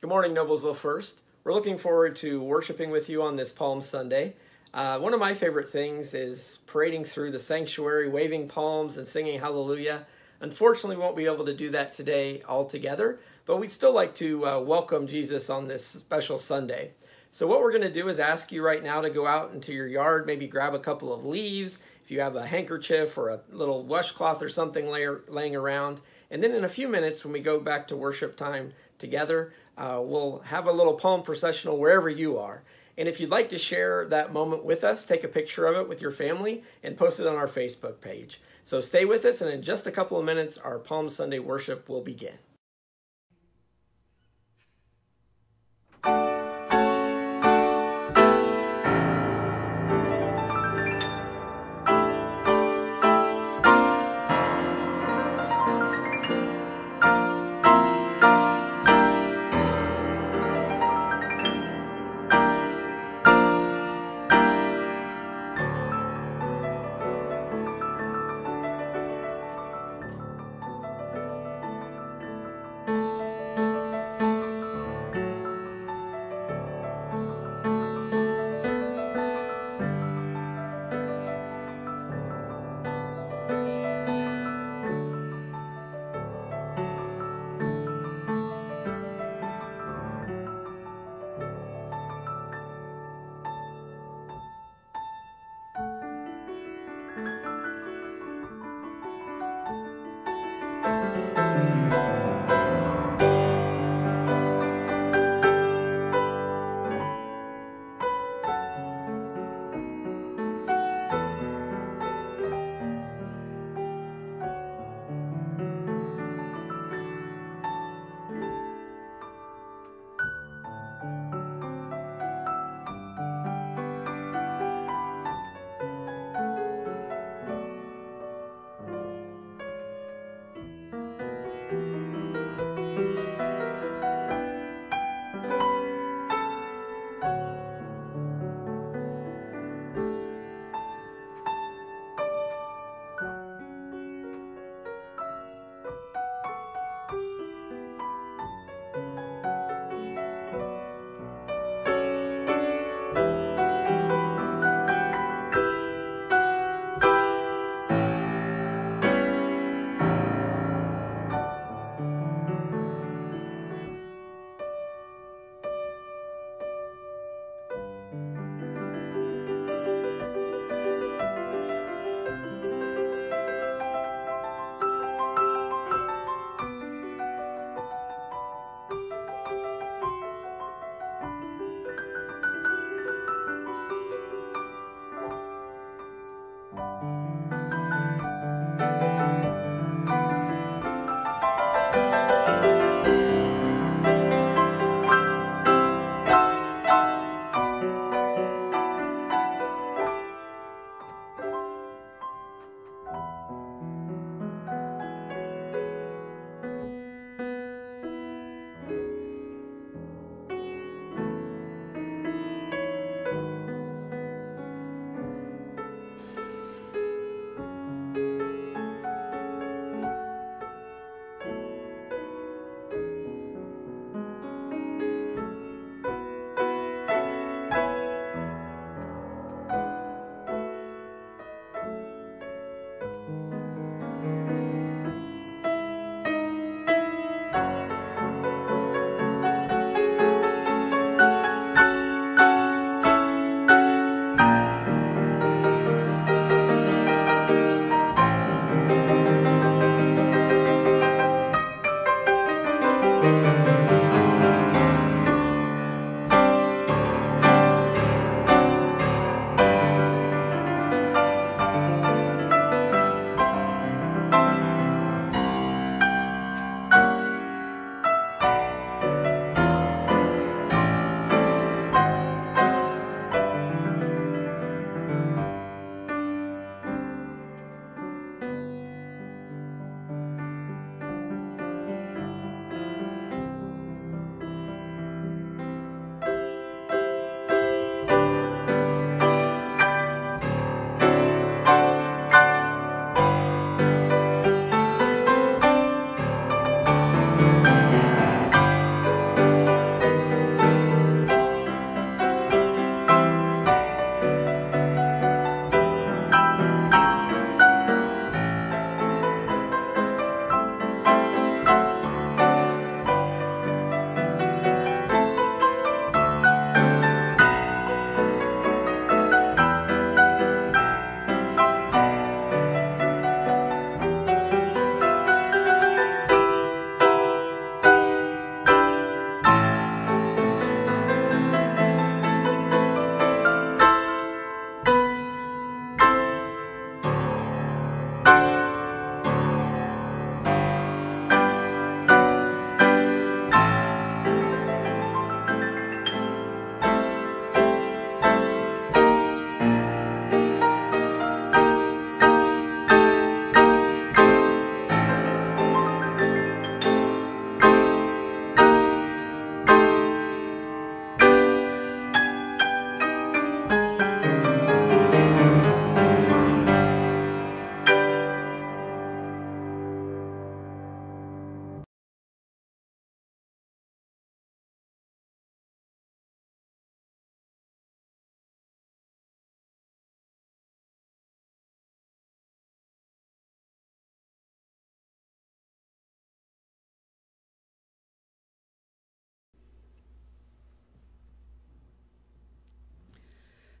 Good morning, Noblesville First. We're looking forward to worshiping with you on this Palm Sunday. Uh, one of my favorite things is parading through the sanctuary, waving palms and singing hallelujah. Unfortunately, we won't be able to do that today all together, but we'd still like to uh, welcome Jesus on this special Sunday. So, what we're going to do is ask you right now to go out into your yard, maybe grab a couple of leaves, if you have a handkerchief or a little washcloth or something lay, laying around. And then in a few minutes, when we go back to worship time together, uh, we'll have a little palm processional wherever you are. And if you'd like to share that moment with us, take a picture of it with your family and post it on our Facebook page. So stay with us, and in just a couple of minutes, our Palm Sunday worship will begin.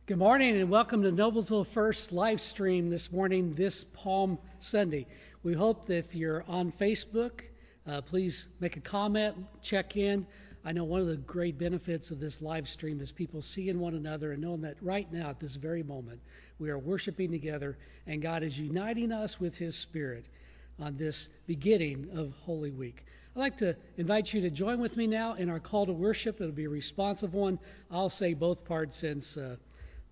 Good morning and welcome to Noblesville First live stream this morning, this Palm Sunday. We hope that if you're on Facebook, uh, please make a comment, check in. I know one of the great benefits of this live stream is people seeing one another and knowing that right now, at this very moment, we are worshiping together and God is uniting us with His Spirit on this beginning of Holy Week. I'd like to invite you to join with me now in our call to worship. It'll be a responsive one. I'll say both parts since. Uh,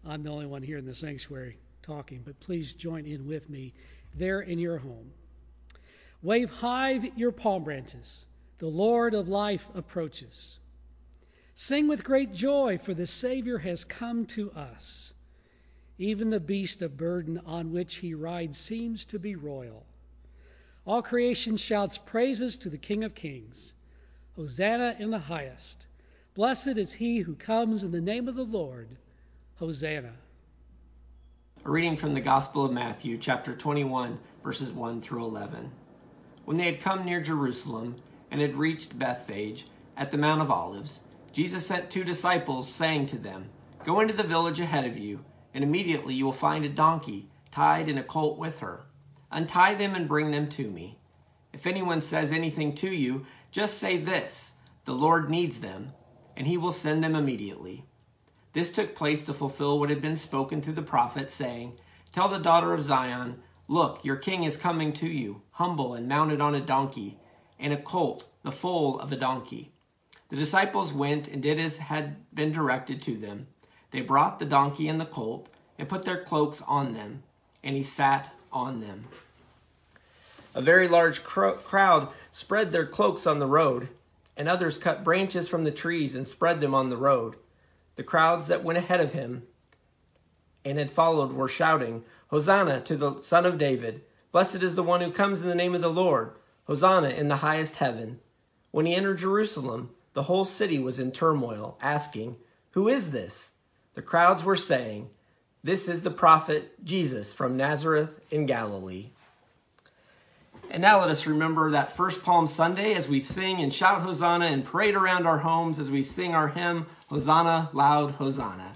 I'm the only one here in the sanctuary talking, but please join in with me there in your home. Wave high your palm branches. The Lord of life approaches. Sing with great joy, for the Savior has come to us. Even the beast of burden on which he rides seems to be royal. All creation shouts praises to the King of Kings. Hosanna in the highest. Blessed is he who comes in the name of the Lord. Hosanna. A reading from the Gospel of Matthew, chapter 21, verses 1 through 11. When they had come near Jerusalem and had reached Bethphage at the Mount of Olives, Jesus sent two disciples, saying to them, Go into the village ahead of you, and immediately you will find a donkey tied and a colt with her. Untie them and bring them to me. If anyone says anything to you, just say this The Lord needs them, and he will send them immediately. This took place to fulfill what had been spoken through the prophet, saying, Tell the daughter of Zion, Look, your king is coming to you, humble and mounted on a donkey, and a colt, the foal of a donkey. The disciples went and did as had been directed to them. They brought the donkey and the colt, and put their cloaks on them, and he sat on them. A very large crowd spread their cloaks on the road, and others cut branches from the trees and spread them on the road. The crowds that went ahead of him and had followed were shouting, Hosanna to the Son of David! Blessed is the one who comes in the name of the Lord! Hosanna in the highest heaven! When he entered Jerusalem, the whole city was in turmoil, asking, Who is this? The crowds were saying, This is the prophet Jesus from Nazareth in Galilee. And now let us remember that first Palm Sunday as we sing and shout Hosanna and parade around our homes as we sing our hymn, Hosanna, Loud Hosanna.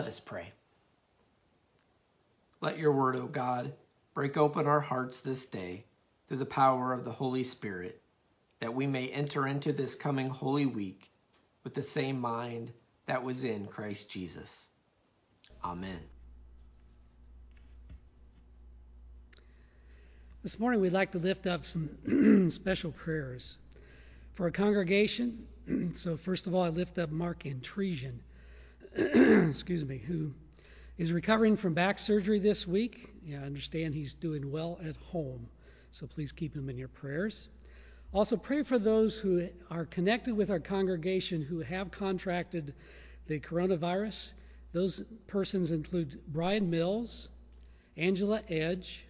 Let us pray. Let your word, O God, break open our hearts this day through the power of the Holy Spirit, that we may enter into this coming Holy Week with the same mind that was in Christ Jesus. Amen. This morning, we'd like to lift up some special prayers for a congregation. so, first of all, I lift up Mark Intrusion excuse me, who is recovering from back surgery this week. Yeah, I understand he's doing well at home, so please keep him in your prayers. Also, pray for those who are connected with our congregation who have contracted the coronavirus. Those persons include Brian Mills, Angela Edge,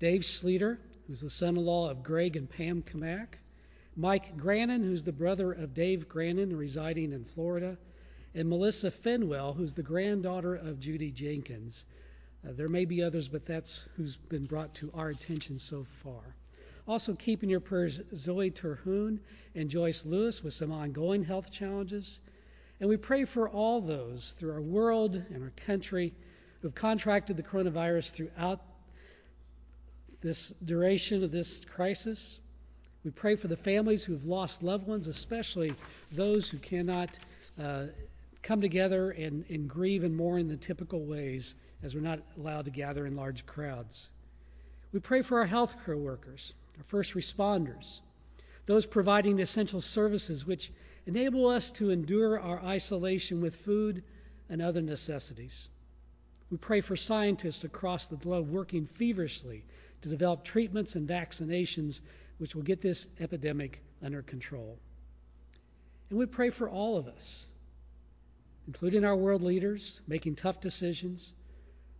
Dave Sleeter, who's the son in law of Greg and Pam Kamak, Mike Grannon, who's the brother of Dave Grannon, residing in Florida, and Melissa Fenwell, who's the granddaughter of Judy Jenkins. Uh, there may be others, but that's who's been brought to our attention so far. Also, keep in your prayers Zoe Terhune and Joyce Lewis with some ongoing health challenges. And we pray for all those through our world and our country who have contracted the coronavirus throughout this duration of this crisis. We pray for the families who have lost loved ones, especially those who cannot uh, come together and, and grieve and mourn the typical ways as we're not allowed to gather in large crowds. We pray for our healthcare workers, our first responders, those providing essential services which enable us to endure our isolation with food and other necessities. We pray for scientists across the globe working feverishly to develop treatments and vaccinations which will get this epidemic under control. And we pray for all of us, including our world leaders making tough decisions.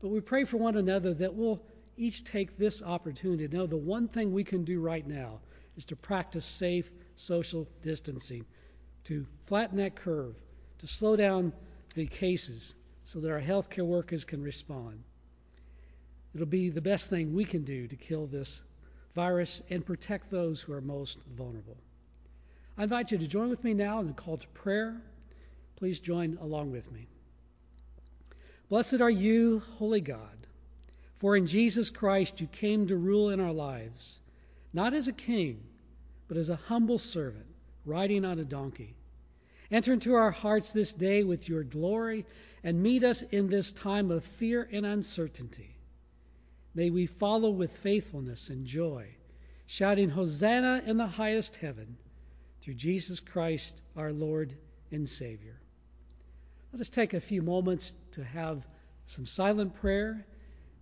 But we pray for one another that we'll each take this opportunity to know the one thing we can do right now is to practice safe social distancing, to flatten that curve, to slow down the cases so that our healthcare workers can respond. It'll be the best thing we can do to kill this virus and protect those who are most vulnerable. I invite you to join with me now in the call to prayer. Please join along with me. Blessed are you, Holy God, for in Jesus Christ you came to rule in our lives, not as a king, but as a humble servant riding on a donkey. Enter into our hearts this day with your glory and meet us in this time of fear and uncertainty. May we follow with faithfulness and joy, shouting, Hosanna in the highest heaven, through Jesus Christ, our Lord and Savior. Let us take a few moments to have some silent prayer.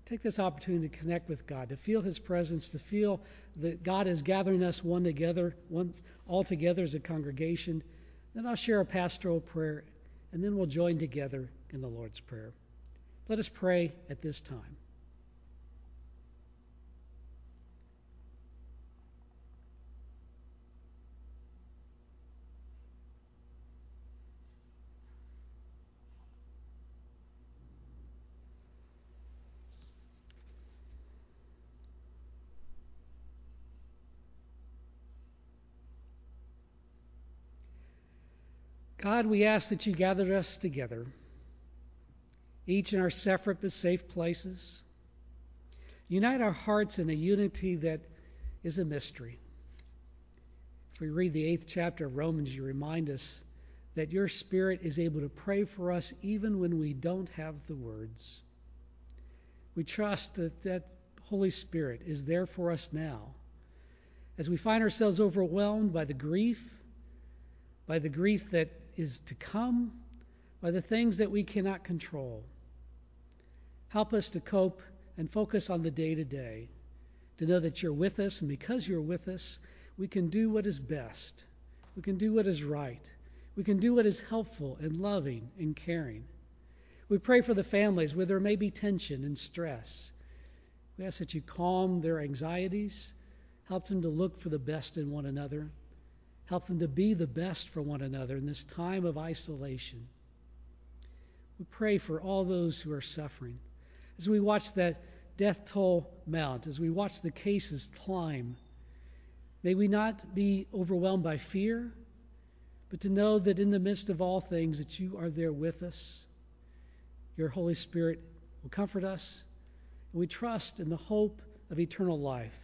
Take this opportunity to connect with God, to feel His presence, to feel that God is gathering us one together, one all together as a congregation. Then I'll share a pastoral prayer, and then we'll join together in the Lord's Prayer. Let us pray at this time. God, we ask that you gathered us together, each in our separate but safe places. Unite our hearts in a unity that is a mystery. If we read the eighth chapter of Romans, you remind us that your Spirit is able to pray for us even when we don't have the words. We trust that that Holy Spirit is there for us now. As we find ourselves overwhelmed by the grief, by the grief that is to come, by the things that we cannot control. Help us to cope and focus on the day to day, to know that you're with us, and because you're with us, we can do what is best. We can do what is right. We can do what is helpful and loving and caring. We pray for the families where there may be tension and stress. We ask that you calm their anxieties, help them to look for the best in one another, Help them to be the best for one another in this time of isolation. We pray for all those who are suffering. As we watch that death toll mount, as we watch the cases climb, may we not be overwhelmed by fear, but to know that in the midst of all things that you are there with us. Your Holy Spirit will comfort us, and we trust in the hope of eternal life.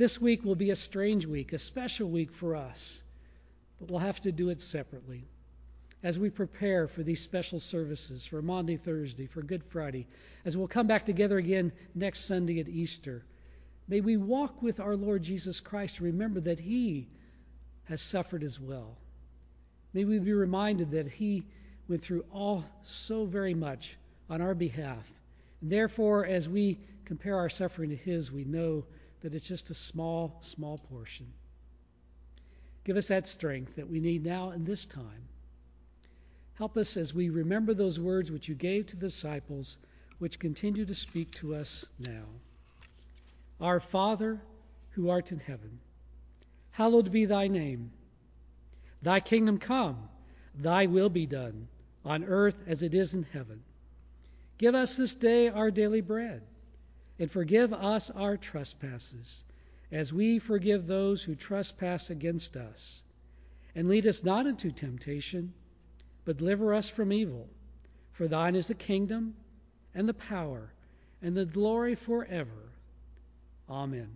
This week will be a strange week, a special week for us, but we'll have to do it separately. As we prepare for these special services, for Maundy Thursday, for Good Friday, as we'll come back together again next Sunday at Easter, may we walk with our Lord Jesus Christ remember that He has suffered as well. May we be reminded that He went through all so very much on our behalf. And therefore, as we compare our suffering to His, we know that it's just a small, small portion. Give us that strength that we need now in this time. Help us as we remember those words which you gave to the disciples, which continue to speak to us now. Our Father, who art in heaven, hallowed be thy name. Thy kingdom come, thy will be done, on earth as it is in heaven. Give us this day our daily bread, and forgive us our trespasses, as we forgive those who trespass against us. And lead us not into temptation, but deliver us from evil. For thine is the kingdom, and the power, and the glory forever. Amen.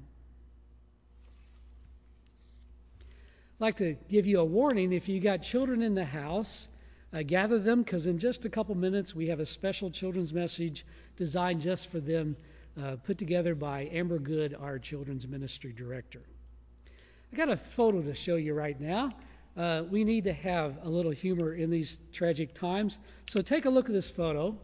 I'd like to give you a warning if you got children in the house uh, gather them because in just a couple minutes we have a special children's message designed just for them, uh, put together by Amber Good, our children's ministry director. I got a photo to show you right now. Uh, we need to have a little humor in these tragic times. So take a look at this photo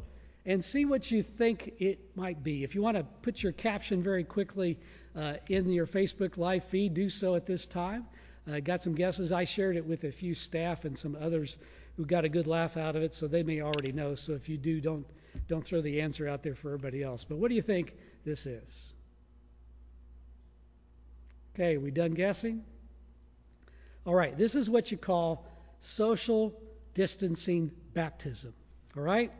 and see what you think it might be. If you want to put your caption very quickly uh, in your Facebook Live feed, do so at this time. Uh, got some guesses. I shared it with a few staff and some others who got a good laugh out of it, so they may already know. So if you do, don't don't throw the answer out there for everybody else. But what do you think this is? Okay, we done guessing? All right, this is what you call social distancing baptism. All right?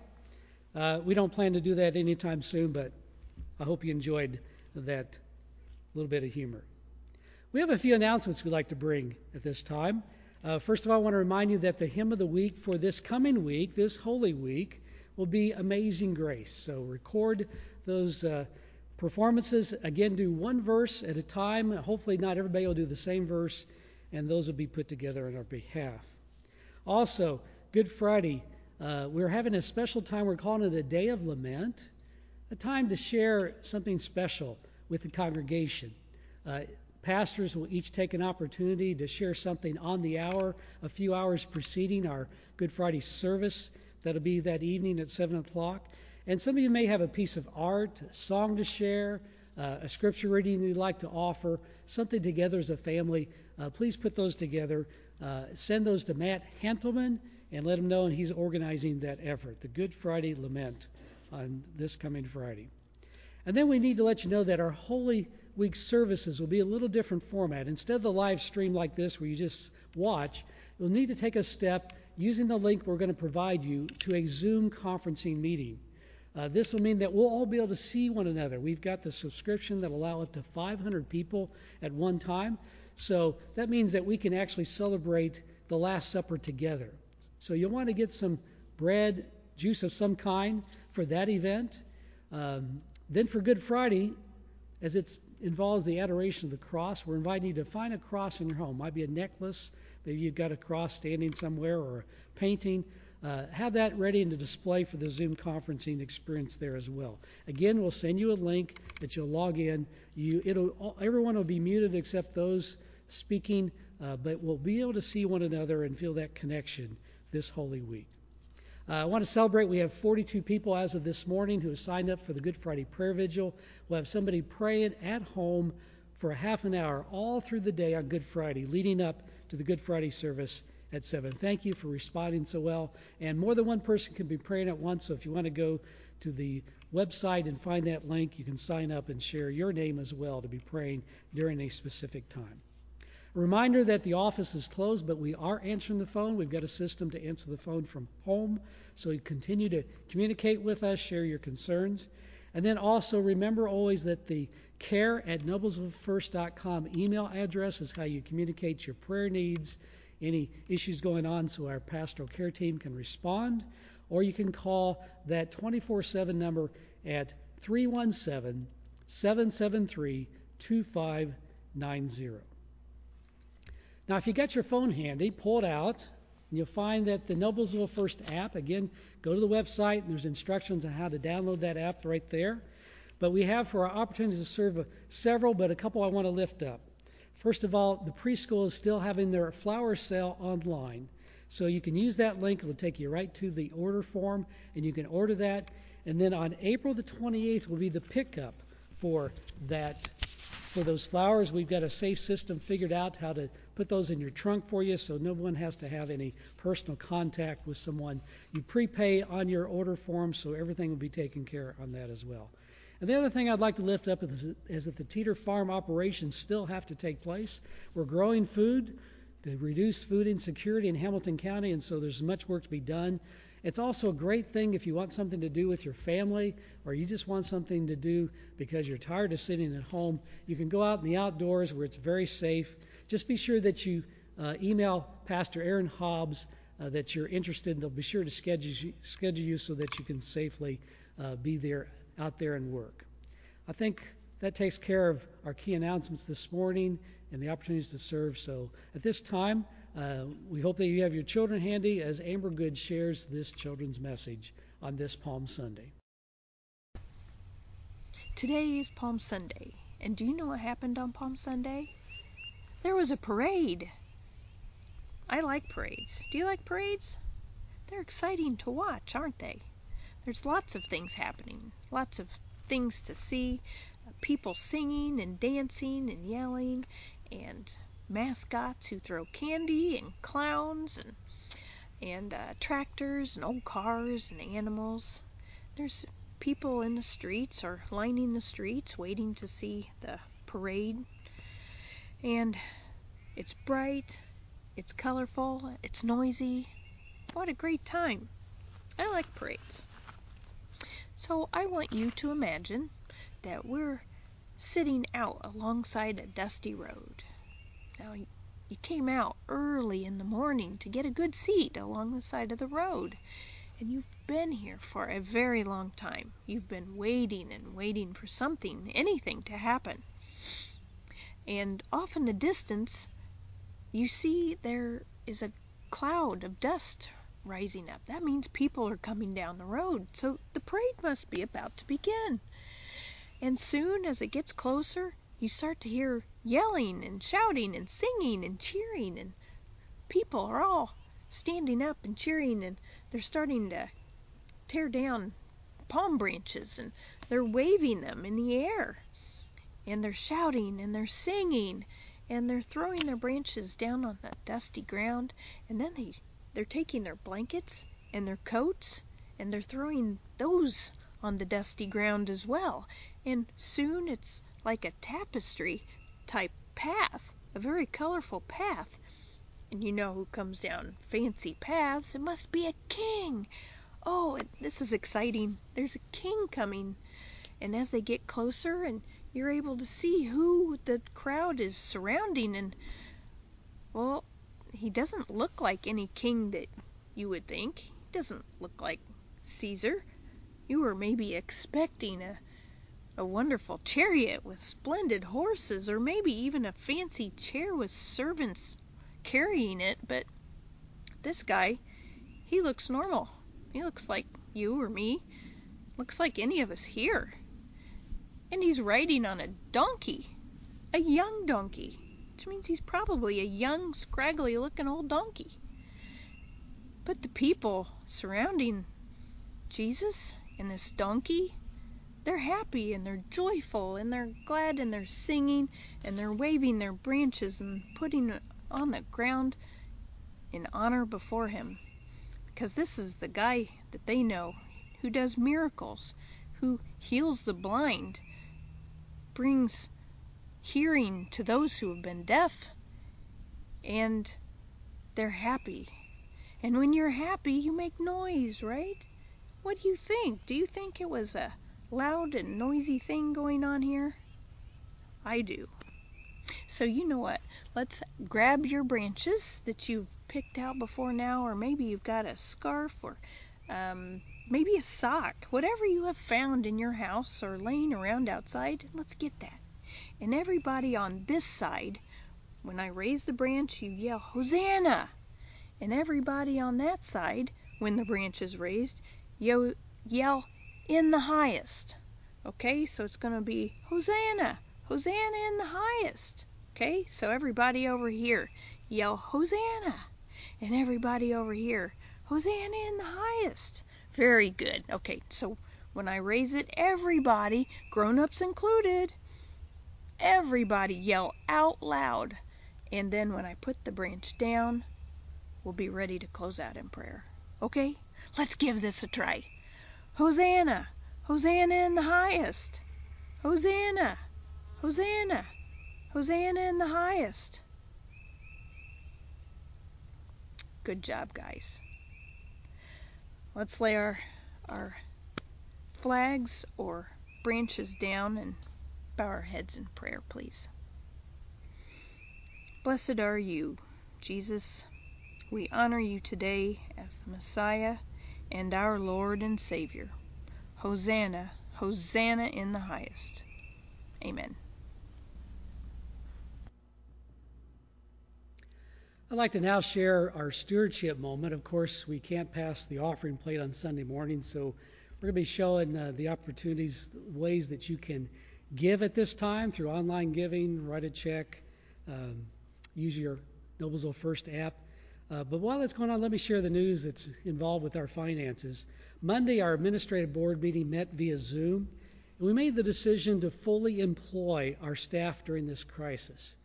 Uh, we don't plan to do that anytime soon, but I hope you enjoyed that little bit of humor. We have a few announcements we'd like to bring at this time. Uh, first of all, I want to remind you that the hymn of the week for this coming week, this Holy Week, will be Amazing Grace. So record those uh, performances. Again, do one verse at a time. Hopefully, not everybody will do the same verse, and those will be put together on our behalf. Also, Good Friday, uh, we're having a special time. We're calling it a day of lament, a time to share something special with the congregation. Uh, Pastors will each take an opportunity to share something on the hour, a few hours preceding our Good Friday service. That'll be that evening at 7 o'clock. And some of you may have a piece of art, a song to share, uh, a scripture reading you'd like to offer, something together as a family. Uh, please put those together. Uh, send those to Matt Hantelman and let him know, and he's organizing that effort, the Good Friday Lament, on this coming Friday. And then we need to let you know that our Holy week's services will be a little different format. Instead of the live stream like this where you just watch, you'll need to take a step using the link we're going to provide you to a Zoom conferencing meeting. Uh, this will mean that we'll all be able to see one another. We've got the subscription that allow up to 500 people at one time. So that means that we can actually celebrate the Last Supper together. So you'll want to get some bread, juice of some kind for that event. Um, then for Good Friday, as it's involves the adoration of the cross. We're inviting you to find a cross in your home. Might be a necklace, maybe you've got a cross standing somewhere, or a painting. Uh, have that ready and to display for the Zoom conferencing experience there as well. Again, we'll send you a link that you'll log in. You, it'll, everyone will be muted except those speaking, uh, but we'll be able to see one another and feel that connection this Holy Week. Uh, I want to celebrate. We have 42 people as of this morning who have signed up for the Good Friday prayer vigil. We'll have somebody praying at home for a half an hour all through the day on Good Friday, leading up to the Good Friday service at 7. Thank you for responding so well. And more than one person can be praying at once, so if you want to go to the website and find that link, you can sign up and share your name as well to be praying during a specific time. Reminder that the office is closed, but we are answering the phone. We've got a system to answer the phone from home, so you continue to communicate with us, share your concerns. And then also remember always that the care at noblesvillefirst.com email address is how you communicate your prayer needs, any issues going on, so our pastoral care team can respond. Or you can call that 24 7 number at 317 773 2590. Now, if you got your phone handy, pull it out, and you'll find that the Noblesville First app, again, go to the website, and there's instructions on how to download that app right there. But we have for our opportunities to serve several, but a couple I want to lift up. First of all, the preschool is still having their flower sale online. So you can use that link. It'll take you right to the order form, and you can order that. And then on April the 28th will be the pickup for that for those flowers. We've got a safe system figured out how to put those in your trunk for you so no one has to have any personal contact with someone. You prepay on your order form, so everything will be taken care of on that as well. And the other thing I'd like to lift up is, is that the Teter Farm operations still have to take place. We're growing food to reduce food insecurity in Hamilton County, and so there's much work to be done. It's also a great thing if you want something to do with your family or you just want something to do because you're tired of sitting at home. You can go out in the outdoors where it's very safe. Just be sure that you uh, email Pastor Aaron Hobbs uh, that you're interested, they'll be sure to schedule you, schedule you so that you can safely uh, be there out there and work. I think that takes care of our key announcements this morning and the opportunities to serve. So at this time, uh, we hope that you have your children handy as Amber Good shares this children's message on this Palm Sunday. Today is Palm Sunday, and do you know what happened on Palm Sunday? There was a parade. I like parades. Do you like parades? They're exciting to watch, aren't they? There's lots of things happening, lots of things to see, people singing and dancing and yelling, and mascots who throw candy and clowns and and uh, tractors and old cars and animals. There's people in the streets or lining the streets waiting to see the parade. And it's bright, it's colorful, it's noisy. What a great time! I like parades. So I want you to imagine that we're sitting out alongside a dusty road. Now, you came out early in the morning to get a good seat along the side of the road. And you've been here for a very long time. You've been waiting and waiting for something, anything to happen. And off in the distance, you see there is a cloud of dust rising up. That means people are coming down the road. So the parade must be about to begin. And soon, as it gets closer, you start to hear yelling and shouting and singing and cheering and people are all standing up and cheering and they're starting to tear down palm branches and they're waving them in the air and they're shouting and they're singing and they're throwing their branches down on the dusty ground and then they they're taking their blankets and their coats and they're throwing those on the dusty ground as well and soon it's like a tapestry type path, a very colorful path. And you know who comes down fancy paths? It must be a king. Oh, this is exciting. There's a king coming. And as they get closer and you're able to see who the crowd is surrounding and well, he doesn't look like any king that you would think. He doesn't look like Caesar. You were maybe expecting a a wonderful chariot with splendid horses, or maybe even a fancy chair with servants carrying it, but this guy, he looks normal. He looks like you or me. Looks like any of us here. And he's riding on a donkey. A young donkey. Which means he's probably a young, scraggly looking old donkey. But the people surrounding Jesus and this donkey they're happy and they're joyful and they're glad and they're singing and they're waving their branches and putting it on the ground in honor before him. Because this is the guy that they know who does miracles, who heals the blind, brings hearing to those who have been deaf, and they're happy. And when you're happy, you make noise, right? What do you think? Do you think it was a loud and noisy thing going on here? I do. So you know what? Let's grab your branches that you've picked out before now, or maybe you've got a scarf or um, maybe a sock, whatever you have found in your house or laying around outside. Let's get that. And everybody on this side, when I raise the branch, you yell, Hosanna! And everybody on that side, when the branch is raised, you yell, in the highest. Okay, so it's going to be Hosanna, Hosanna in the highest. Okay, so everybody over here yell Hosanna, and everybody over here Hosanna in the highest. Very good. Okay, so when I raise it, everybody, grown-ups included, everybody yell out loud. And then when I put the branch down, we'll be ready to close out in prayer. Okay? Let's give this a try. Hosanna! Hosanna in the highest! Hosanna! Hosanna! Hosanna in the highest! Good job, guys. Let's lay our our flags or branches down and bow our heads in prayer, please. Blessed are you, Jesus. We honor you today as the Messiah and our Lord and Savior. Hosanna, Hosanna in the highest. Amen. I'd like to now share our stewardship moment. Of course, we can't pass the offering plate on Sunday morning, so we're going to be showing uh, the opportunities, ways that you can give at this time through online giving, write a check, um, use your Noblesville First app. Uh, but while that's going on, let me share the news that's involved with our finances. Monday, our administrative board meeting met via Zoom, and we made the decision to fully employ our staff during this crisis.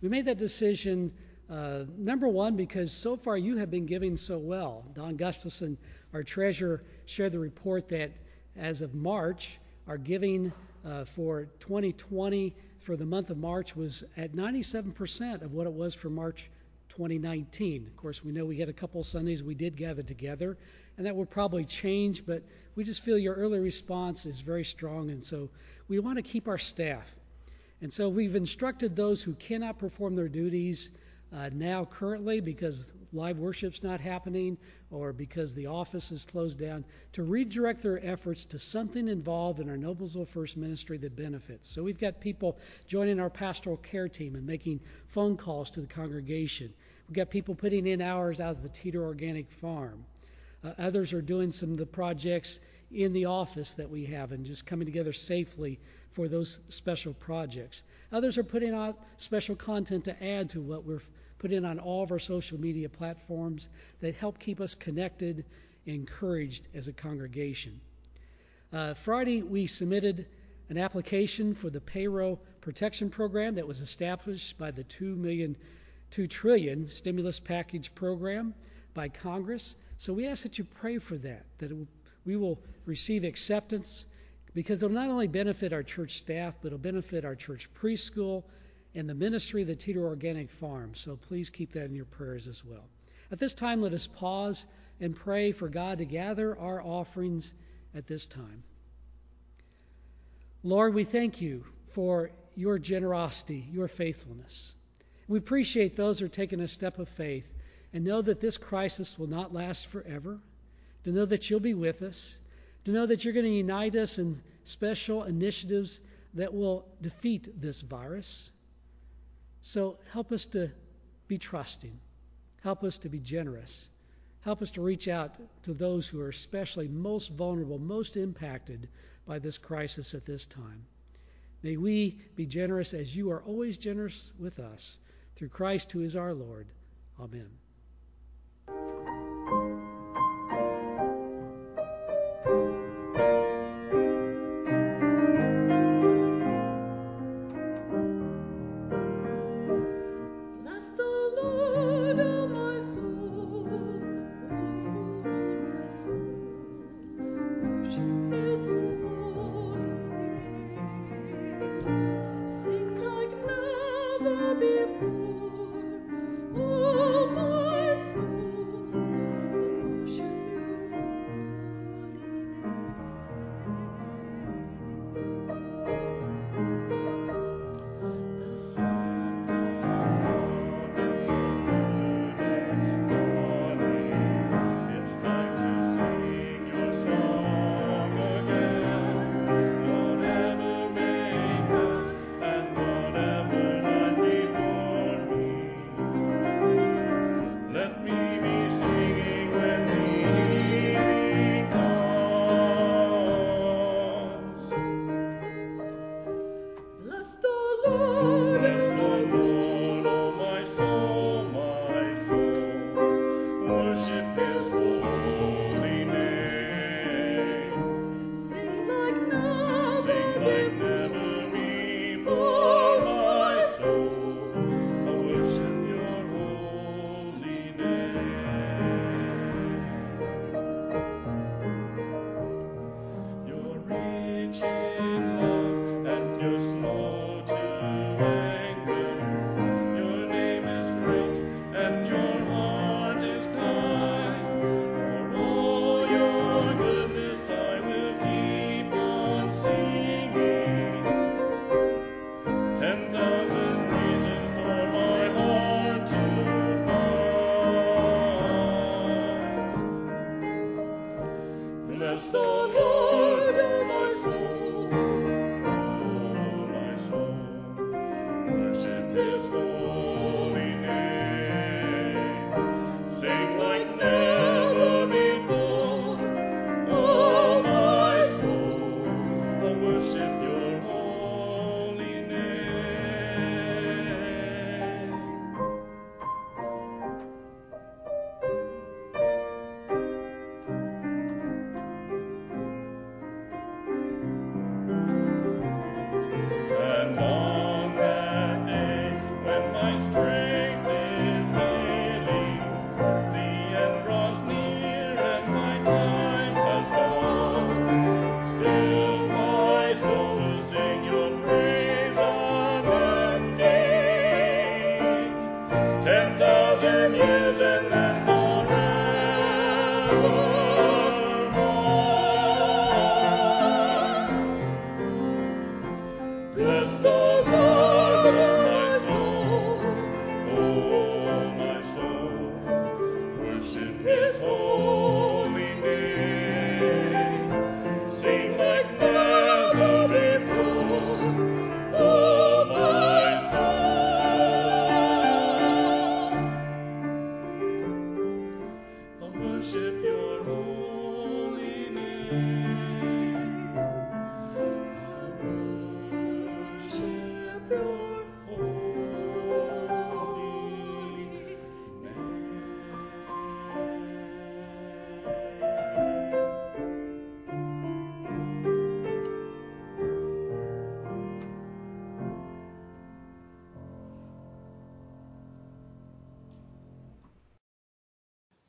We made that decision, uh, number one, because so far you have been giving so well. Don Gustafson, our treasurer, shared the report that as of March, our giving uh, for 2020 for the month of March was at 97% of what it was for March 2019. Of course, we know we had a couple Sundays we did gather together, and that will probably change, but we just feel your early response is very strong, and so we want to keep our staff. And so we've instructed those who cannot perform their duties uh, now currently because live worship's not happening or because the office is closed down to redirect their efforts to something involved in our Noblesville First ministry that benefits. So we've got people joining our pastoral care team and making phone calls to the congregation. We've got people putting in hours out of the Teter Organic Farm. Uh, others are doing some of the projects in the office that we have and just coming together safely for those special projects. Others are putting out special content to add to what we're putting on all of our social media platforms that help keep us connected and encouraged as a congregation. Uh, Friday, we submitted an application for the payroll protection program that was established by the 2 million 2 trillion stimulus package program by Congress. So we ask that you pray for that, that we will receive acceptance because it'll not only benefit our church staff, but it'll benefit our church preschool and the ministry of the Teter Organic Farm. So please keep that in your prayers as well. At this time, let us pause and pray for God to gather our offerings at this time. Lord, we thank you for your generosity, your faithfulness. We appreciate those who are taking a step of faith and know that this crisis will not last forever, to know that you'll be with us, to know that you're going to unite us in special initiatives that will defeat this virus. So help us to be trusting. Help us to be generous. Help us to reach out to those who are especially most vulnerable, most impacted by this crisis at this time. May we be generous as you are always generous with us. Through Christ, who is our Lord. Amen.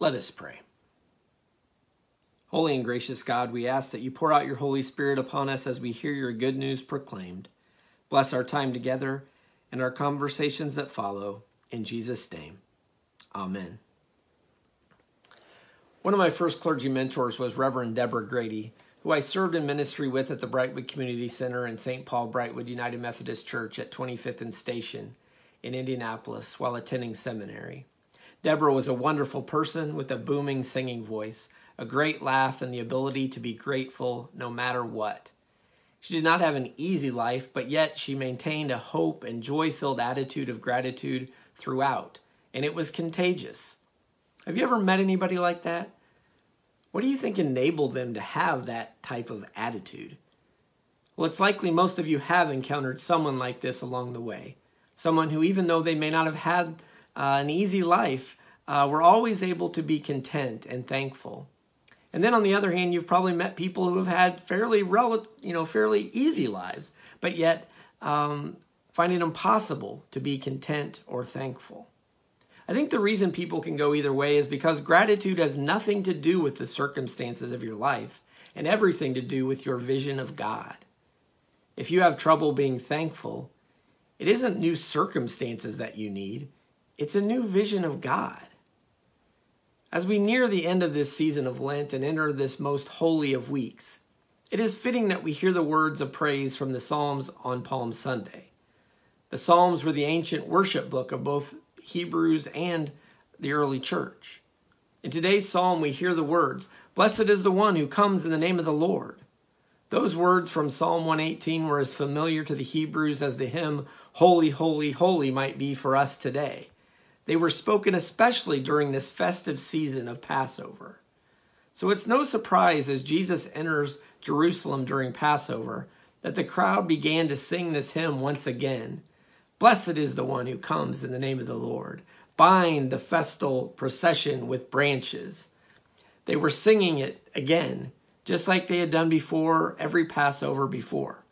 Let us pray. Holy and gracious God, we ask that you pour out your Holy Spirit upon us as we hear your good news proclaimed. Bless our time together and our conversations that follow. In Jesus' name, amen. One of my first clergy mentors was Reverend Deborah Grady, who I served in ministry with at the Brightwood Community Center and St. Paul Brightwood United Methodist Church at 25th and Station in Indianapolis while attending seminary. Deborah was a wonderful person with a booming singing voice, a great laugh, and the ability to be grateful no matter what. She did not have an easy life, but yet she maintained a hope and joy filled attitude of gratitude throughout, and it was contagious. Have you ever met anybody like that? What do you think enabled them to have that type of attitude? Well, it's likely most of you have encountered someone like this along the way. Someone who, even though they may not have had uh, an easy life, uh, we're always able to be content and thankful. And then on the other hand, you've probably met people who have had fairly rel- you know, fairly easy lives, but yet um, find it impossible to be content or thankful. I think the reason people can go either way is because gratitude has nothing to do with the circumstances of your life and everything to do with your vision of God. If you have trouble being thankful, it isn't new circumstances that you need. It's a new vision of God. As we near the end of this season of Lent and enter this most holy of weeks, it is fitting that we hear the words of praise from the Psalms on Palm Sunday. The Psalms were the ancient worship book of both Hebrews and the early church. In today's psalm, we hear the words, Blessed is the one who comes in the name of the Lord. Those words from Psalm 118 were as familiar to the Hebrews as the hymn, Holy, Holy, Holy might be for us today. They were spoken especially during this festive season of Passover. So it's no surprise as Jesus enters Jerusalem during Passover that the crowd began to sing this hymn once again. Blessed is the one who comes in the name of the Lord. Bind the festal procession with branches. They were singing it again, just like they had done before every Passover before.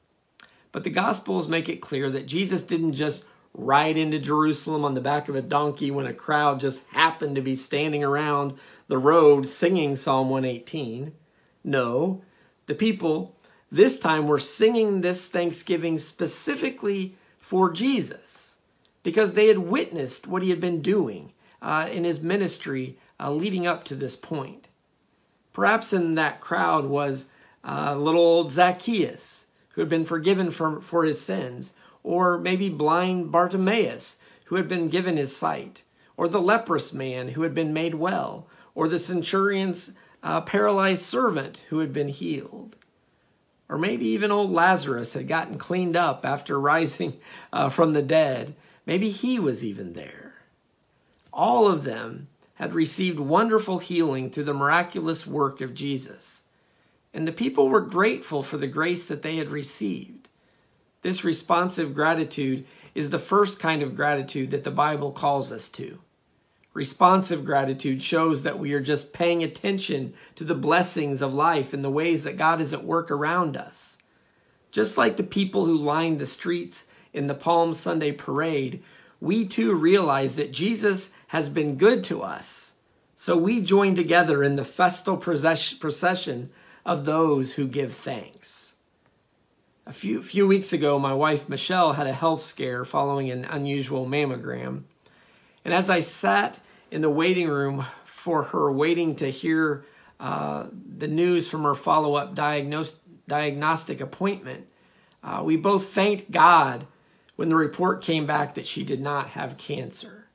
But the Gospels make it clear that Jesus didn't just ride into Jerusalem on the back of a donkey when a crowd just happened to be standing around the road singing Psalm 118. No, the people this time were singing this thanksgiving specifically for Jesus because they had witnessed what he had been doing uh, in his ministry uh, leading up to this point. Perhaps in that crowd was uh, little old Zacchaeus, who had been forgiven for, for his sins, or maybe blind Bartimaeus, who had been given his sight, or the leprous man who had been made well, or the centurion's uh, paralyzed servant who had been healed. Or maybe even old Lazarus had gotten cleaned up after rising uh, from the dead. Maybe he was even there. All of them had received wonderful healing through the miraculous work of Jesus. And the people were grateful for the grace that they had received. This responsive gratitude is the first kind of gratitude that the Bible calls us to. Responsive gratitude shows that we are just paying attention to the blessings of life and the ways that God is at work around us. Just like the people who lined the streets in the Palm Sunday parade, we too realize that Jesus has been good to us. So we join together in the festal procession of those who give thanks. A few, few weeks ago, my wife Michelle had a health scare following an unusual mammogram. And as I sat in the waiting room for her, waiting to hear uh, the news from her follow up diagnos- diagnostic appointment, uh, we both thanked God when the report came back that she did not have cancer.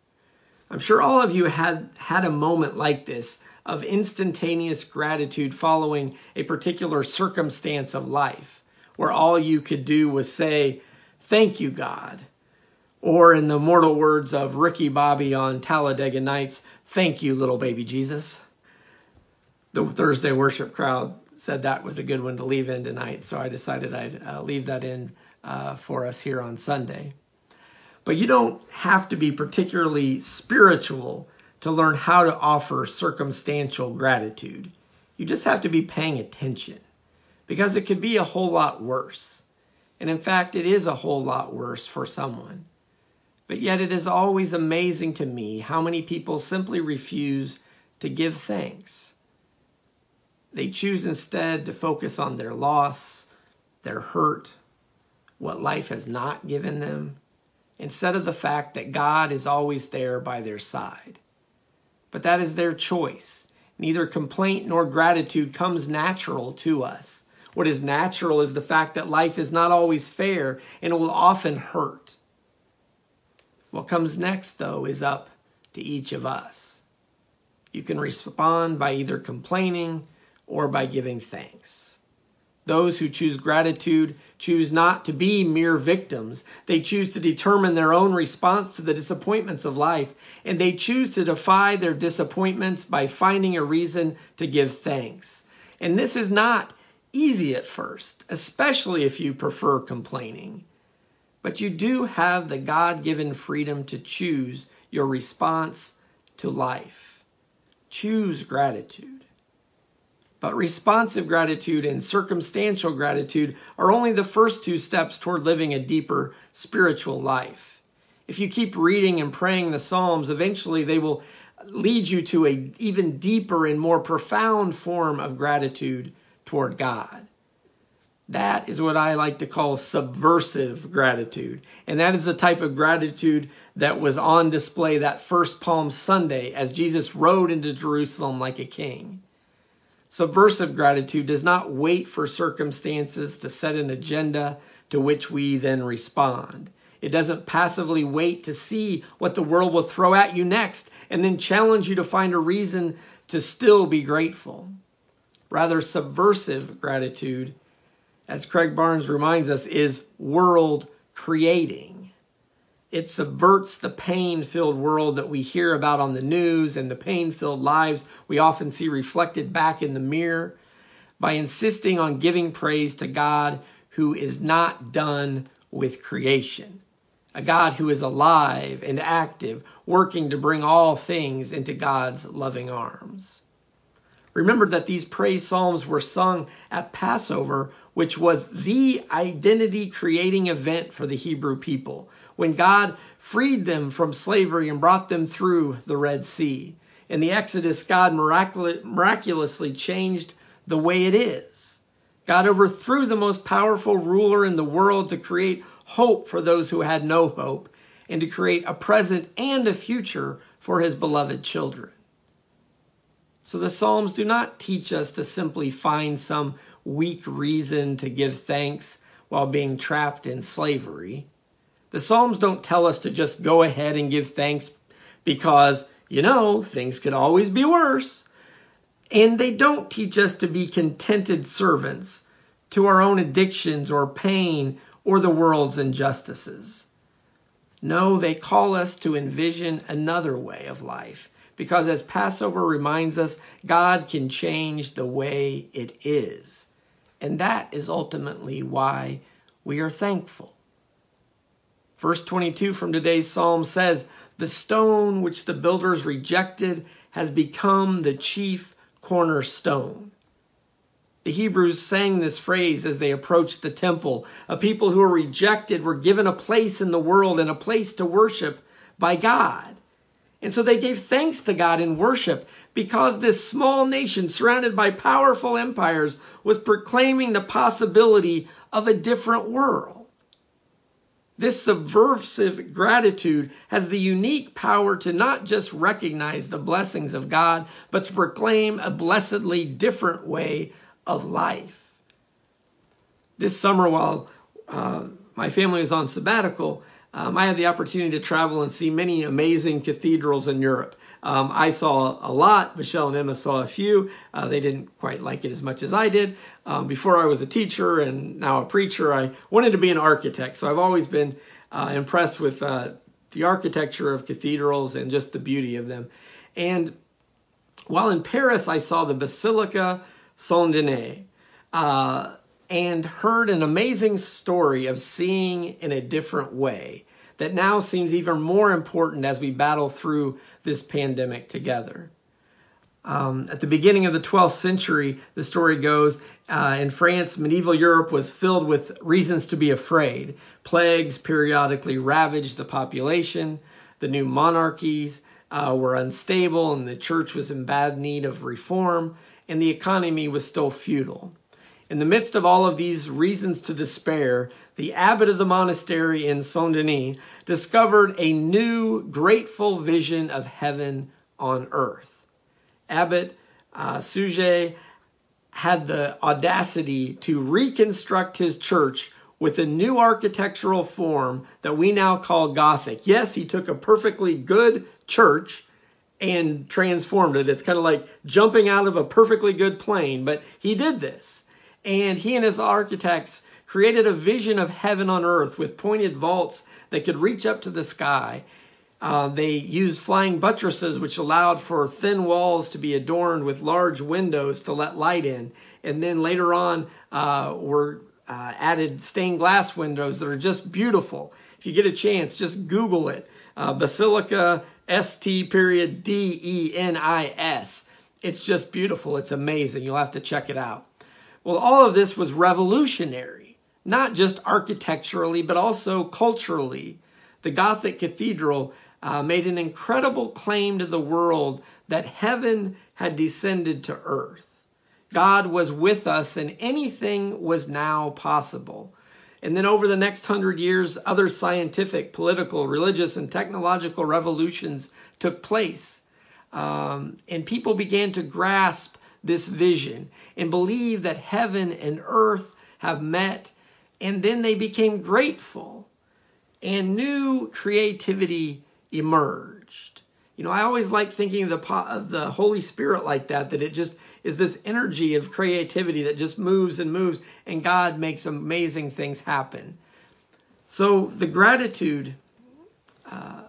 I'm sure all of you had had a moment like this of instantaneous gratitude following a particular circumstance of life where all you could do was say, Thank you, God. Or in the mortal words of Ricky Bobby on Talladega Nights, Thank you, little baby Jesus. The Thursday worship crowd said that was a good one to leave in tonight, so I decided I'd uh, leave that in uh, for us here on Sunday. But you don't have to be particularly spiritual to learn how to offer circumstantial gratitude. You just have to be paying attention because it could be a whole lot worse. And in fact, it is a whole lot worse for someone. But yet, it is always amazing to me how many people simply refuse to give thanks. They choose instead to focus on their loss, their hurt, what life has not given them, instead of the fact that God is always there by their side. But that is their choice. Neither complaint nor gratitude comes natural to us. What is natural is the fact that life is not always fair and it will often hurt. What comes next, though, is up to each of us. You can respond by either complaining or by giving thanks. Those who choose gratitude choose not to be mere victims. They choose to determine their own response to the disappointments of life, and they choose to defy their disappointments by finding a reason to give thanks. And this is not easy at first, especially if you prefer complaining. But you do have the God given freedom to choose your response to life. Choose gratitude. But responsive gratitude and circumstantial gratitude are only the first two steps toward living a deeper spiritual life. If you keep reading and praying the Psalms, eventually they will lead you to a even deeper and more profound form of gratitude toward God. That is what I like to call subversive gratitude. And that is the type of gratitude that was on display that first Palm Sunday as Jesus rode into Jerusalem like a king. Subversive gratitude does not wait for circumstances to set an agenda to which we then respond. It doesn't passively wait to see what the world will throw at you next and then challenge you to find a reason to still be grateful. Rather, subversive gratitude, as Craig Barnes reminds us, is world creating. It subverts the pain filled world that we hear about on the news and the pain filled lives we often see reflected back in the mirror by insisting on giving praise to God who is not done with creation. A God who is alive and active, working to bring all things into God's loving arms. Remember that these praise psalms were sung at Passover, which was the identity creating event for the Hebrew people when God freed them from slavery and brought them through the Red Sea. In the Exodus, God miraculously changed the way it is. God overthrew the most powerful ruler in the world to create hope for those who had no hope and to create a present and a future for his beloved children. So the Psalms do not teach us to simply find some weak reason to give thanks while being trapped in slavery. The Psalms don't tell us to just go ahead and give thanks because, you know, things could always be worse. And they don't teach us to be contented servants to our own addictions or pain or the world's injustices. No, they call us to envision another way of life. Because as Passover reminds us, God can change the way it is. And that is ultimately why we are thankful. Verse 22 from today's psalm says, The stone which the builders rejected has become the chief cornerstone. The Hebrews sang this phrase as they approached the temple. A people who were rejected were given a place in the world and a place to worship by God. And so they gave thanks to God in worship because this small nation surrounded by powerful empires was proclaiming the possibility of a different world. This subversive gratitude has the unique power to not just recognize the blessings of God, but to proclaim a blessedly different way of life. This summer, while uh, my family was on sabbatical, um, I had the opportunity to travel and see many amazing cathedrals in Europe. Um, I saw a lot. Michelle and Emma saw a few. Uh, they didn't quite like it as much as I did. Um, before I was a teacher and now a preacher, I wanted to be an architect. So I've always been uh, impressed with uh, the architecture of cathedrals and just the beauty of them. And while in Paris, I saw the Basilica Saint Denis. Uh, and heard an amazing story of seeing in a different way that now seems even more important as we battle through this pandemic together. Um, at the beginning of the 12th century, the story goes, uh, in France, medieval Europe was filled with reasons to be afraid. Plagues periodically ravaged the population. The new monarchies uh, were unstable and the church was in bad need of reform and the economy was still feudal. In the midst of all of these reasons to despair, the abbot of the monastery in Saint Denis discovered a new, grateful vision of heaven on earth. Abbot uh, Suger had the audacity to reconstruct his church with a new architectural form that we now call Gothic. Yes, he took a perfectly good church and transformed it. It's kind of like jumping out of a perfectly good plane, but he did this. And he and his architects created a vision of heaven on earth with pointed vaults that could reach up to the sky. Uh, they used flying buttresses, which allowed for thin walls to be adorned with large windows to let light in. And then later on, uh, were uh, added stained glass windows that are just beautiful. If you get a chance, just Google it. Uh, Basilica ST period D E N I S. It's just beautiful. It's amazing. You'll have to check it out. Well, all of this was revolutionary, not just architecturally, but also culturally. The Gothic cathedral uh, made an incredible claim to the world that heaven had descended to earth. God was with us and anything was now possible. And then over the next hundred years, other scientific, political, religious, and technological revolutions took place. Um, and people began to grasp this vision and believe that heaven and earth have met. And then they became grateful, and new creativity emerged. You know, I always like thinking of the, of the Holy Spirit like that, that it just is this energy of creativity that just moves and moves, and God makes amazing things happen. So the gratitude uh,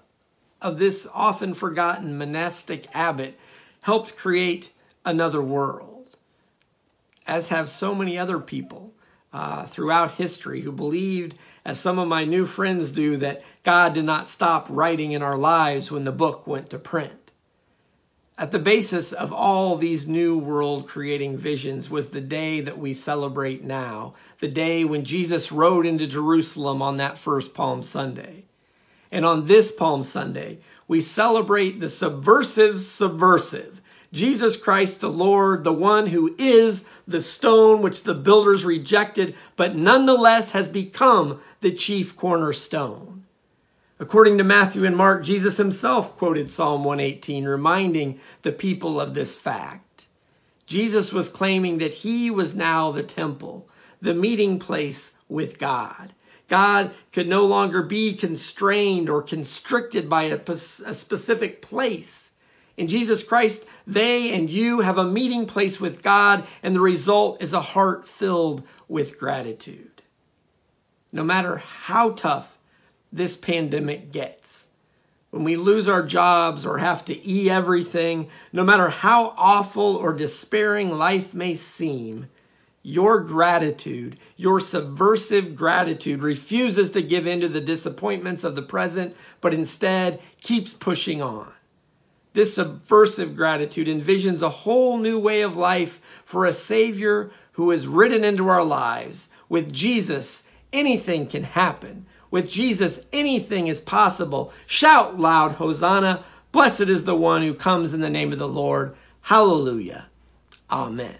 of this often forgotten monastic abbot helped create another world, as have so many other people uh, throughout history who believed, as some of my new friends do, that God did not stop writing in our lives when the book went to print. At the basis of all these new world creating visions was the day that we celebrate now, the day when Jesus rode into Jerusalem on that first Palm Sunday. And on this Palm Sunday, we celebrate the subversive subversive, Jesus Christ the Lord, the one who is the stone which the builders rejected, but nonetheless has become the chief cornerstone. According to Matthew and Mark, Jesus himself quoted Psalm 118, reminding the people of this fact. Jesus was claiming that he was now the temple, the meeting place with God. God could no longer be constrained or constricted by a, specific place. In Jesus Christ, they and you have a meeting place with God, and the result is a heart filled with gratitude. No matter how tough this pandemic gets. When we lose our jobs or have to e everything, no matter how awful or despairing life may seem, your gratitude, your subversive gratitude, refuses to give in to the disappointments of the present, but instead keeps pushing on. This subversive gratitude envisions a whole new way of life for a Savior who is written into our lives. With Jesus, anything can happen. With Jesus, anything is possible. Shout loud, Hosanna. Blessed is the one who comes in the name of the Lord. Hallelujah. Amen.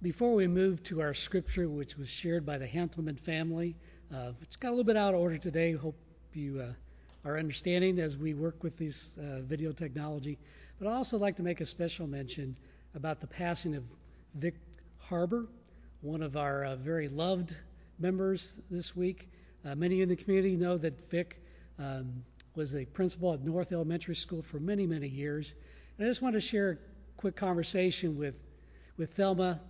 Before we move to our scripture, which was shared by the Hantelman family, uh, it's got a little bit out of order today. Hope you uh, are understanding as we work with this uh, video technology. But I'd also like to make a special mention about the passing of Vic Harbor one of our uh, very loved members this week. Uh, many in the community know that Vic um, was a principal at North Elementary School for many, many years. And I just want to share a quick conversation with, with Thelma.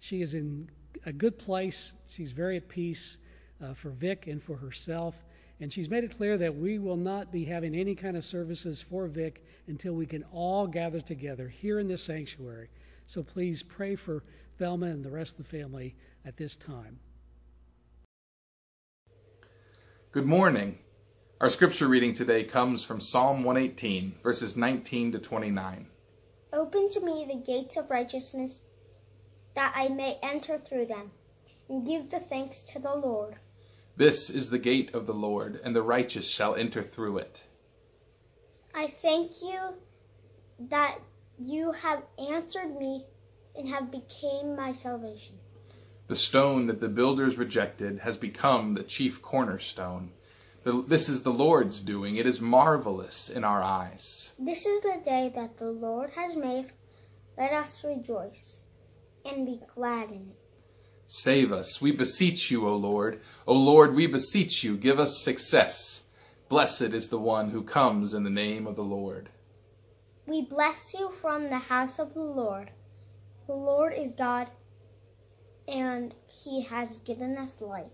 She is in a good place. She's very at peace uh, for Vic and for herself. And she's made it clear that we will not be having any kind of services for Vic until we can all gather together here in this sanctuary. So please pray for Thelma and the rest of the family at this time. Good morning. Our scripture reading today comes from Psalm 118, verses 19 to 29. Open to me the gates of righteousness, that I may enter through them, and give the thanks to the Lord. This is the gate of the Lord, and the righteous shall enter through it. I thank you that you have answered me and have become my salvation. The stone that the builders rejected has become the chief cornerstone. This is the Lord's doing. It is marvelous in our eyes. This is the day that the Lord has made. Let us rejoice and be glad in it. Save us, we beseech you, O Lord. O Lord, we beseech you, give us success. Blessed is the one who comes in the name of the Lord. We bless you from the house of the Lord. The Lord is God, and he has given us light.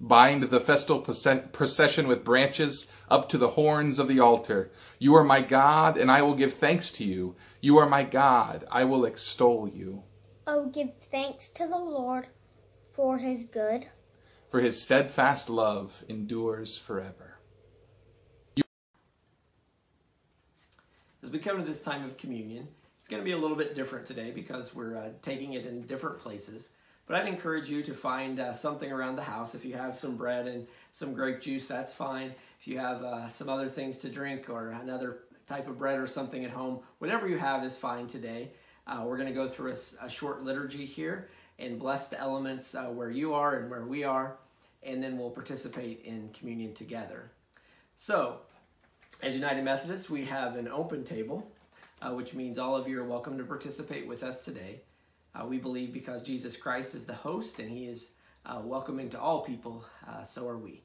Bind the festal procession with branches up to the horns of the altar. You are my God, and I will give thanks to you. You are my God, I will extol you. Oh, give thanks to the Lord for his good. For his steadfast love endures forever. As we come to this time of communion, it's going to be a little bit different today because we're uh, taking it in different places. But I'd encourage you to find uh, something around the house. If you have some bread and some grape juice, that's fine. If you have uh, some other things to drink or another type of bread or something at home, whatever you have is fine today. Uh, we're going to go through a, a, short liturgy here and bless the elements uh, where you are and where we are, and then we'll participate in communion together. So, as United Methodists, we have an open table, uh, which means all of you are welcome to participate with us today. Uh, we believe because Jesus Christ is the host and he is uh, welcoming to all people, uh, so are we.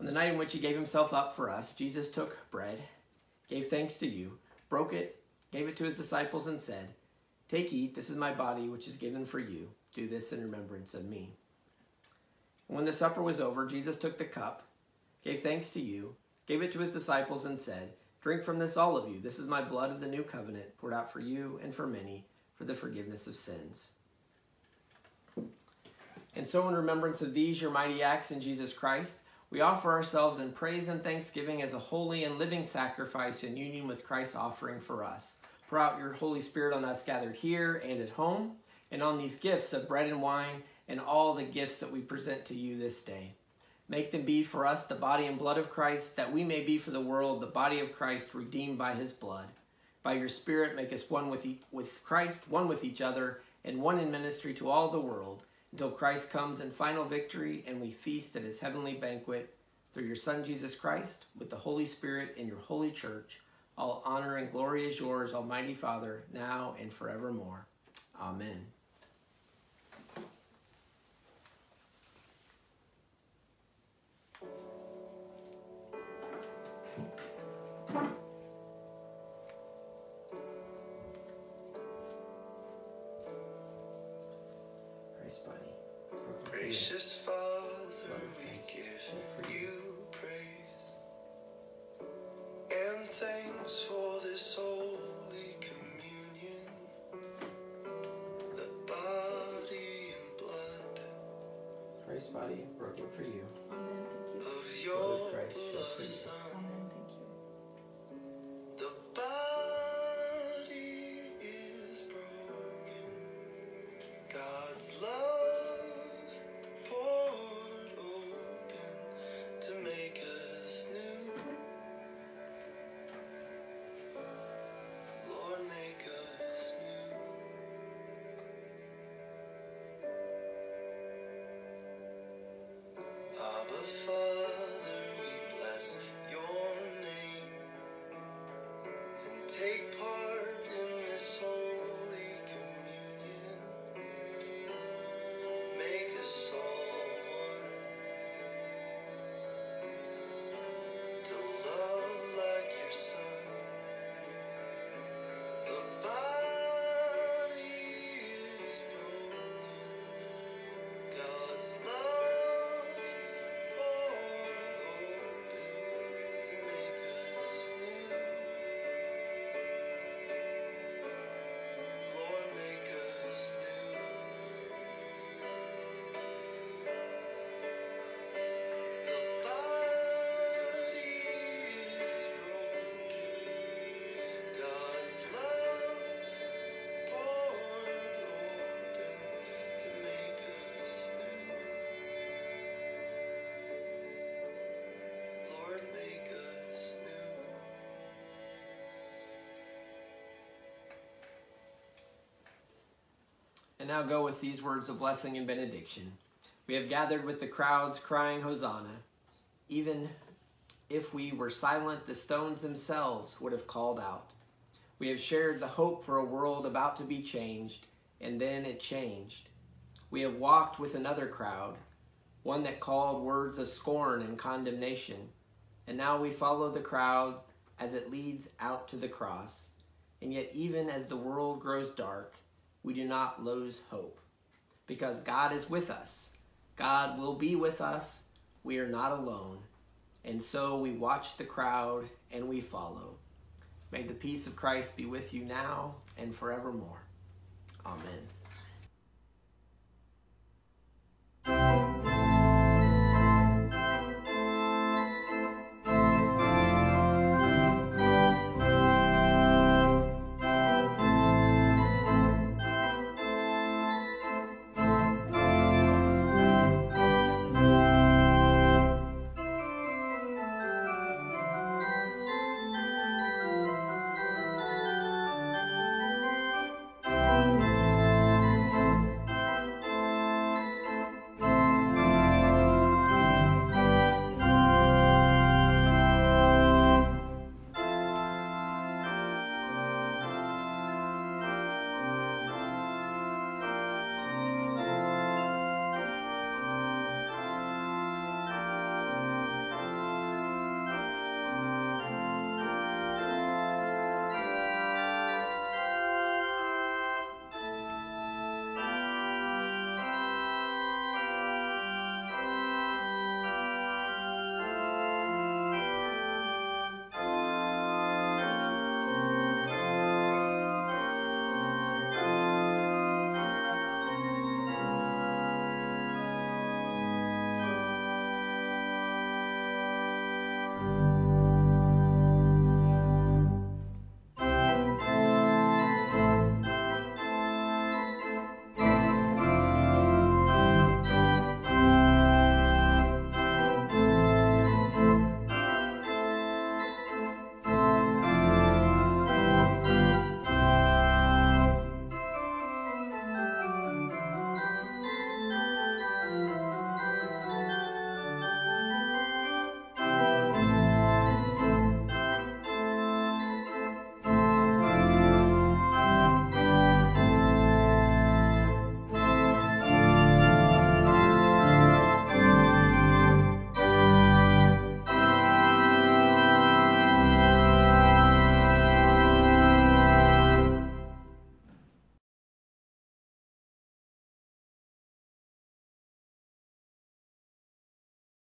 On the night in which he gave himself up for us, Jesus took bread, gave thanks to you, broke it, gave it to his disciples, and said, Take, eat, this is my body, which is given for you. Do this in remembrance of me. And when the supper was over, Jesus took the cup, gave thanks to you, gave it to his disciples, and said, Drink from this, all of you. This is my blood of the new covenant, poured out for you and for many for the forgiveness of sins. And so, in remembrance of these, your mighty acts in Jesus Christ, we offer ourselves in praise and thanksgiving as a holy and living sacrifice in union with Christ's offering for us. Pour out your Holy Spirit on us gathered here and at home, and on these gifts of bread and wine, and all the gifts that we present to you this day. Make them be for us the body and blood of Christ, that we may be for the world the body of Christ redeemed by his blood. By your Spirit, make us one with, e- with Christ, one with each other, and one in ministry to all the world, until Christ comes in final victory and we feast at his heavenly banquet through your Son, Jesus Christ, with the Holy Spirit in your holy church. All honor and glory is yours, Almighty Father, now and forevermore. Amen. Broken for you. And now go with these words of blessing and benediction. We have gathered with the crowds crying, Hosanna. Even if we were silent, the stones themselves would have called out. We have shared the hope for a world about to be changed, and then it changed. We have walked with another crowd, one that called words of scorn and condemnation, and now we follow the crowd as it leads out to the cross. And yet, even as the world grows dark, we do not lose hope, because God is with us. God will be with us. We are not alone. And so we watch the crowd and we follow. May the peace of Christ be with you now and forevermore. Amen.